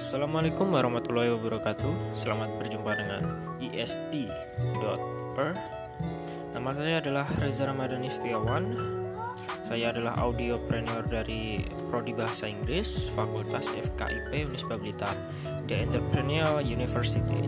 Assalamualaikum warahmatullahi wabarakatuh. Selamat berjumpa dengan esp.per Nama saya adalah Reza Ramadhani Setiawan. Saya adalah audiopreneur dari Prodi Bahasa Inggris Fakultas FKIP Unisba Blitar The Entrepreneurial University.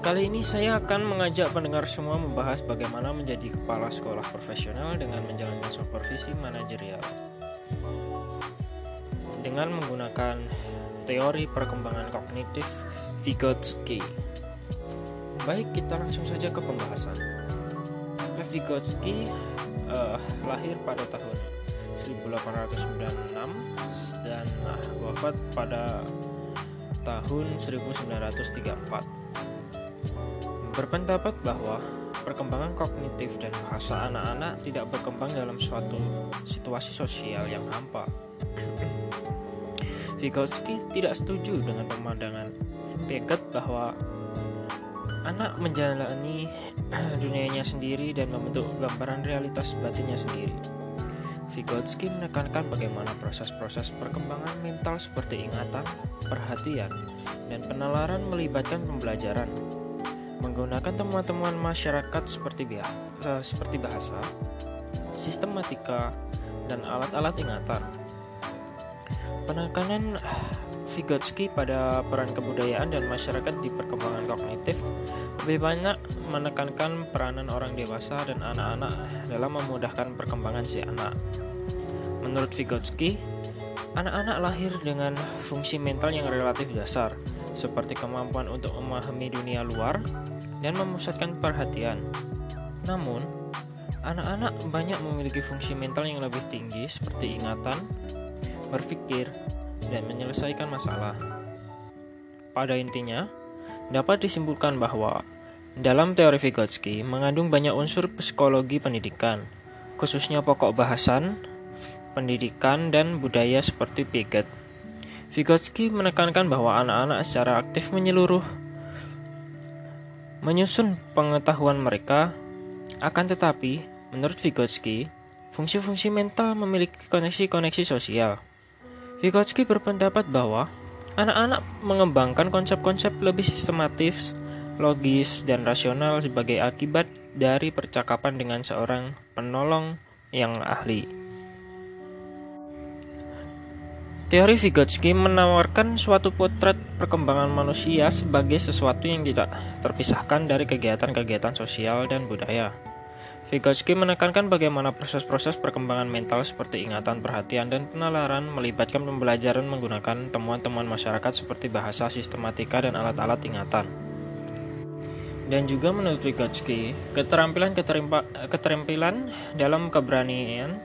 Kali ini saya akan mengajak pendengar semua membahas bagaimana menjadi kepala sekolah profesional dengan menjalankan supervisi manajerial. Dengan menggunakan teori perkembangan kognitif Vygotsky. Baik, kita langsung saja ke pembahasan. Vygotsky uh, lahir pada tahun 1896 dan uh, wafat pada tahun 1934. Berpendapat bahwa perkembangan kognitif dan bahasa anak-anak tidak berkembang dalam suatu situasi sosial yang hampa Vygotsky tidak setuju dengan pemandangan Beckett bahwa anak menjalani dunianya sendiri dan membentuk gambaran realitas batinnya sendiri. Vygotsky menekankan bagaimana proses-proses perkembangan mental seperti ingatan, perhatian, dan penalaran melibatkan pembelajaran. Menggunakan temuan-temuan masyarakat seperti biasa, seperti bahasa, sistematika, dan alat-alat ingatan Penekanan Vygotsky pada peran kebudayaan dan masyarakat di perkembangan kognitif lebih banyak menekankan peranan orang dewasa dan anak-anak dalam memudahkan perkembangan si anak. Menurut Vygotsky, anak-anak lahir dengan fungsi mental yang relatif dasar, seperti kemampuan untuk memahami dunia luar dan memusatkan perhatian. Namun, anak-anak banyak memiliki fungsi mental yang lebih tinggi seperti ingatan, berpikir, dan menyelesaikan masalah. Pada intinya, dapat disimpulkan bahwa dalam teori Vygotsky mengandung banyak unsur psikologi pendidikan, khususnya pokok bahasan, pendidikan, dan budaya seperti Piaget. Vygotsky menekankan bahwa anak-anak secara aktif menyeluruh menyusun pengetahuan mereka, akan tetapi, menurut Vygotsky, fungsi-fungsi mental memiliki koneksi-koneksi sosial. Vygotsky berpendapat bahwa anak-anak mengembangkan konsep-konsep lebih sistematis, logis, dan rasional sebagai akibat dari percakapan dengan seorang penolong yang ahli. Teori Vygotsky menawarkan suatu potret perkembangan manusia sebagai sesuatu yang tidak terpisahkan dari kegiatan-kegiatan sosial dan budaya. Vygotsky menekankan bagaimana proses-proses perkembangan mental seperti ingatan, perhatian, dan penalaran melibatkan pembelajaran menggunakan temuan-temuan masyarakat seperti bahasa, sistematika, dan alat-alat ingatan. Dan juga menurut Vygotsky, keterampilan-keterampilan dalam keberanian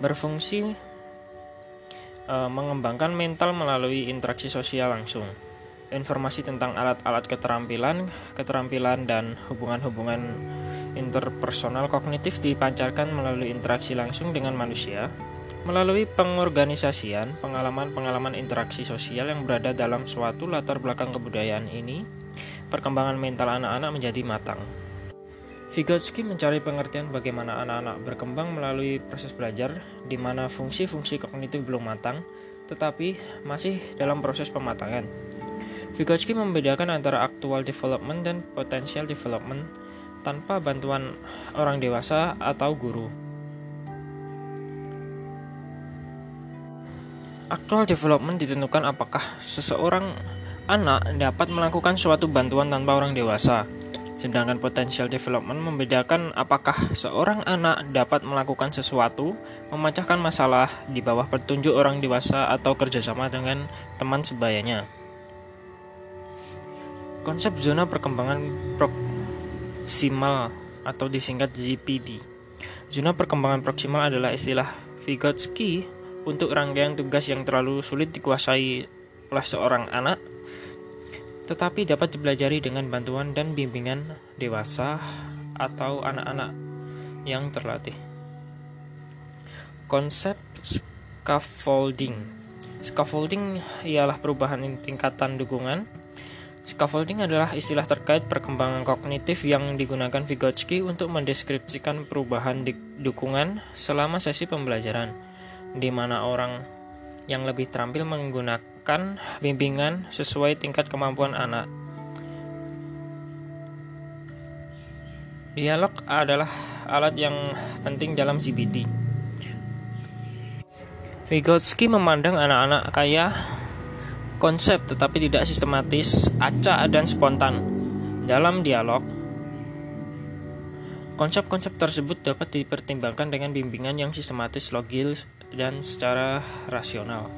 berfungsi e, mengembangkan mental melalui interaksi sosial langsung. Informasi tentang alat-alat keterampilan, keterampilan, dan hubungan-hubungan interpersonal kognitif dipancarkan melalui interaksi langsung dengan manusia, melalui pengorganisasian pengalaman-pengalaman interaksi sosial yang berada dalam suatu latar belakang kebudayaan ini, perkembangan mental anak-anak menjadi matang. Vygotsky mencari pengertian bagaimana anak-anak berkembang melalui proses belajar di mana fungsi-fungsi kognitif belum matang, tetapi masih dalam proses pematangan. Vygotsky membedakan antara actual development dan potential development tanpa bantuan orang dewasa atau guru. Actual development ditentukan apakah seseorang anak dapat melakukan suatu bantuan tanpa orang dewasa. Sedangkan potential development membedakan apakah seorang anak dapat melakukan sesuatu, memecahkan masalah di bawah petunjuk orang dewasa atau kerjasama dengan teman sebayanya. Konsep zona perkembangan proksimal atau disingkat ZPD. Zona perkembangan proksimal adalah istilah Vygotsky untuk rangkaian tugas yang terlalu sulit dikuasai oleh seorang anak, tetapi dapat dipelajari dengan bantuan dan bimbingan dewasa atau anak-anak yang terlatih. Konsep scaffolding. Scaffolding ialah perubahan tingkatan dukungan Scaffolding adalah istilah terkait perkembangan kognitif yang digunakan Vygotsky untuk mendeskripsikan perubahan di dukungan selama sesi pembelajaran, di mana orang yang lebih terampil menggunakan bimbingan sesuai tingkat kemampuan anak. Dialog adalah alat yang penting dalam CBT. Vygotsky memandang anak-anak kaya konsep tetapi tidak sistematis, acak dan spontan. Dalam dialog, konsep-konsep tersebut dapat dipertimbangkan dengan bimbingan yang sistematis, logis, dan secara rasional.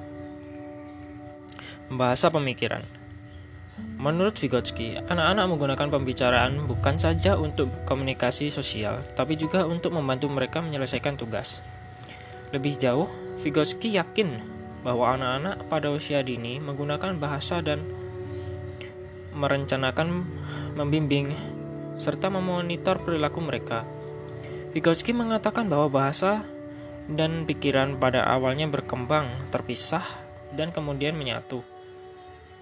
Bahasa pemikiran Menurut Vygotsky, anak-anak menggunakan pembicaraan bukan saja untuk komunikasi sosial, tapi juga untuk membantu mereka menyelesaikan tugas. Lebih jauh, Vygotsky yakin bahwa anak-anak pada usia dini menggunakan bahasa dan merencanakan, membimbing, serta memonitor perilaku mereka. Vygotsky mengatakan bahwa bahasa dan pikiran pada awalnya berkembang, terpisah, dan kemudian menyatu.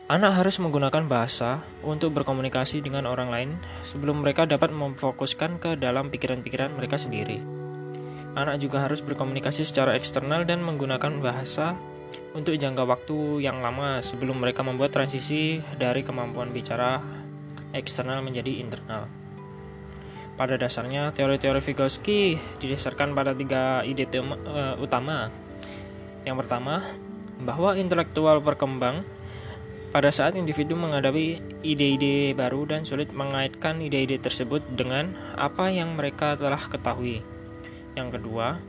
Anak harus menggunakan bahasa untuk berkomunikasi dengan orang lain sebelum mereka dapat memfokuskan ke dalam pikiran-pikiran mereka sendiri. Anak juga harus berkomunikasi secara eksternal dan menggunakan bahasa untuk jangka waktu yang lama sebelum mereka membuat transisi dari kemampuan bicara eksternal menjadi internal. Pada dasarnya, teori-teori Vygotsky didasarkan pada tiga ide tema, uh, utama. Yang pertama, bahwa intelektual berkembang pada saat individu menghadapi ide-ide baru dan sulit mengaitkan ide-ide tersebut dengan apa yang mereka telah ketahui. Yang kedua,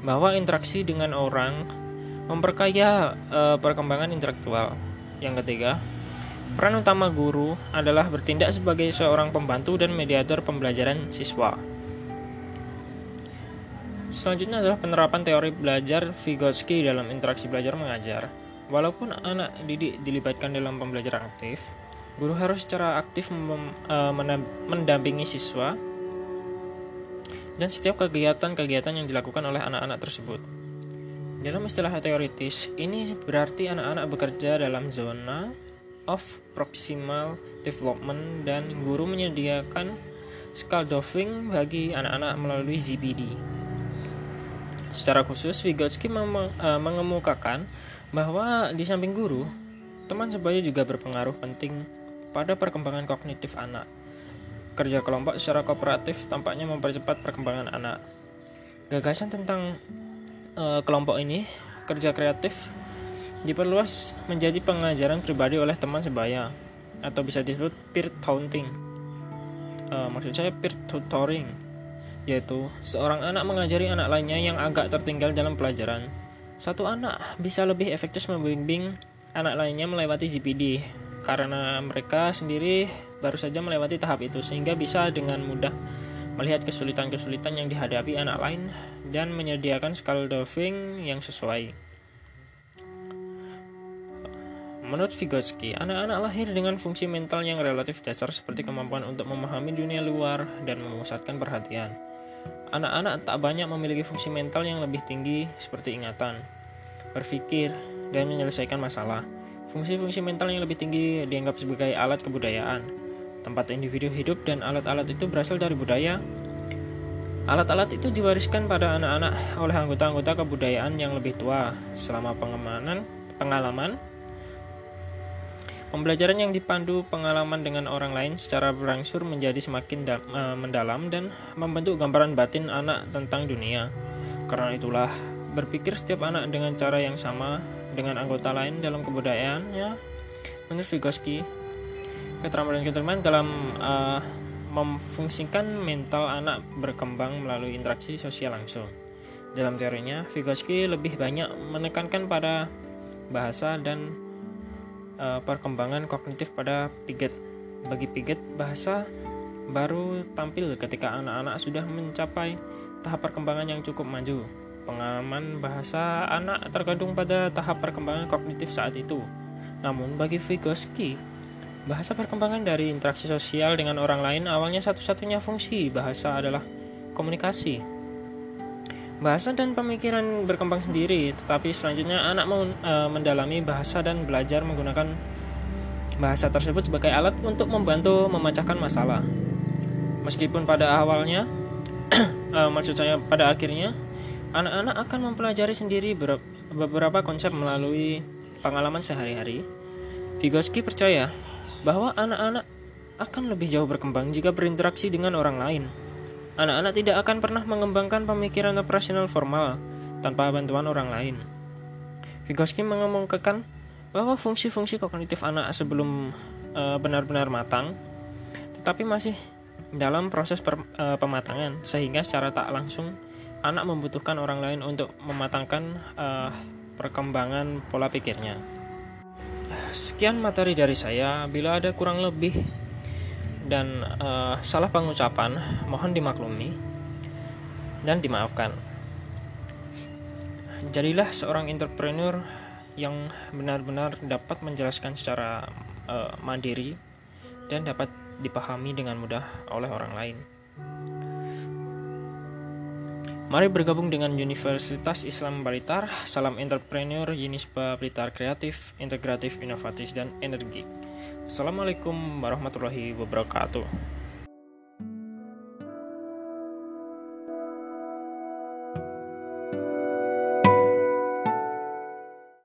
bahwa interaksi dengan orang memperkaya uh, perkembangan intelektual. Yang ketiga, Peran utama guru adalah bertindak sebagai seorang pembantu dan mediator pembelajaran siswa. Selanjutnya adalah penerapan teori belajar Vygotsky dalam interaksi belajar mengajar. Walaupun anak didik dilibatkan dalam pembelajaran aktif, guru harus secara aktif e, mendampingi siswa dan setiap kegiatan-kegiatan yang dilakukan oleh anak-anak tersebut. Dalam istilah teoritis, ini berarti anak-anak bekerja dalam zona of Proximal Development dan guru menyediakan scaffolding bagi anak-anak melalui ZBD. Secara khusus, Vygotsky uh, mengemukakan bahwa di samping guru, teman sebaya juga berpengaruh penting pada perkembangan kognitif anak. Kerja kelompok secara kooperatif tampaknya mempercepat perkembangan anak. Gagasan tentang uh, kelompok ini, kerja kreatif, diperluas menjadi pengajaran pribadi oleh teman sebaya atau bisa disebut peer taunting. Uh, maksud saya peer tutoring, yaitu seorang anak mengajari anak lainnya yang agak tertinggal dalam pelajaran. Satu anak bisa lebih efektif membimbing anak lainnya melewati GPD karena mereka sendiri baru saja melewati tahap itu sehingga bisa dengan mudah melihat kesulitan-kesulitan yang dihadapi anak lain dan menyediakan scaffolding yang sesuai. Menurut Vygotsky, anak-anak lahir dengan fungsi mental yang relatif dasar seperti kemampuan untuk memahami dunia luar dan memusatkan perhatian. Anak-anak tak banyak memiliki fungsi mental yang lebih tinggi seperti ingatan, berpikir, dan menyelesaikan masalah. Fungsi-fungsi mental yang lebih tinggi dianggap sebagai alat kebudayaan. Tempat individu hidup dan alat-alat itu berasal dari budaya. Alat-alat itu diwariskan pada anak-anak oleh anggota-anggota kebudayaan yang lebih tua selama pengamanan, pengalaman, Pembelajaran yang dipandu pengalaman dengan orang lain secara berangsur menjadi semakin uh, mendalam dan membentuk gambaran batin anak tentang dunia. Karena itulah, berpikir setiap anak dengan cara yang sama dengan anggota lain dalam kebudayaannya, menurut Vygotsky, keterampilan keterampilan dalam uh, memfungsikan mental anak berkembang melalui interaksi sosial langsung. Dalam teorinya, Vygotsky lebih banyak menekankan pada bahasa dan uh, perkembangan kognitif pada Piaget. Bagi Piaget, bahasa baru tampil ketika anak-anak sudah mencapai tahap perkembangan yang cukup maju. Pengalaman bahasa anak tergantung pada tahap perkembangan kognitif saat itu. Namun bagi Vygotsky, bahasa perkembangan dari interaksi sosial dengan orang lain awalnya satu-satunya fungsi. Bahasa adalah komunikasi. Bahasa dan pemikiran berkembang sendiri, tetapi selanjutnya anak e, mendalami bahasa dan belajar menggunakan bahasa tersebut sebagai alat untuk membantu memecahkan masalah. Meskipun pada awalnya, e, maksud saya pada akhirnya, anak-anak akan mempelajari sendiri beberapa konsep melalui pengalaman sehari-hari, Vygotsky percaya bahwa anak-anak akan lebih jauh berkembang jika berinteraksi dengan orang lain. Anak-anak tidak akan pernah mengembangkan pemikiran operasional formal tanpa bantuan orang lain. Vygotsky mengemukakan bahwa fungsi-fungsi kognitif anak sebelum eh, benar-benar uh, matang, tetapi masih dalam proses per, uh, pematangan, sehingga secara tak langsung anak membutuhkan orang lain untuk mematangkan uh, perkembangan pola pikirnya. Sekian materi dari saya. Bila ada kurang lebih dan uh, salah pengucapan, mohon dimaklumi dan dimaafkan. Jadilah seorang entrepreneur yang benar-benar dapat menjelaskan secara uh, mandiri dan dapat dipahami dengan mudah oleh orang lain. Mari bergabung dengan Universitas Islam Blitar. Salam entrepreneur Unisba Blitar kreatif, integratif, inovatif, dan energi. Assalamualaikum warahmatullahi wabarakatuh.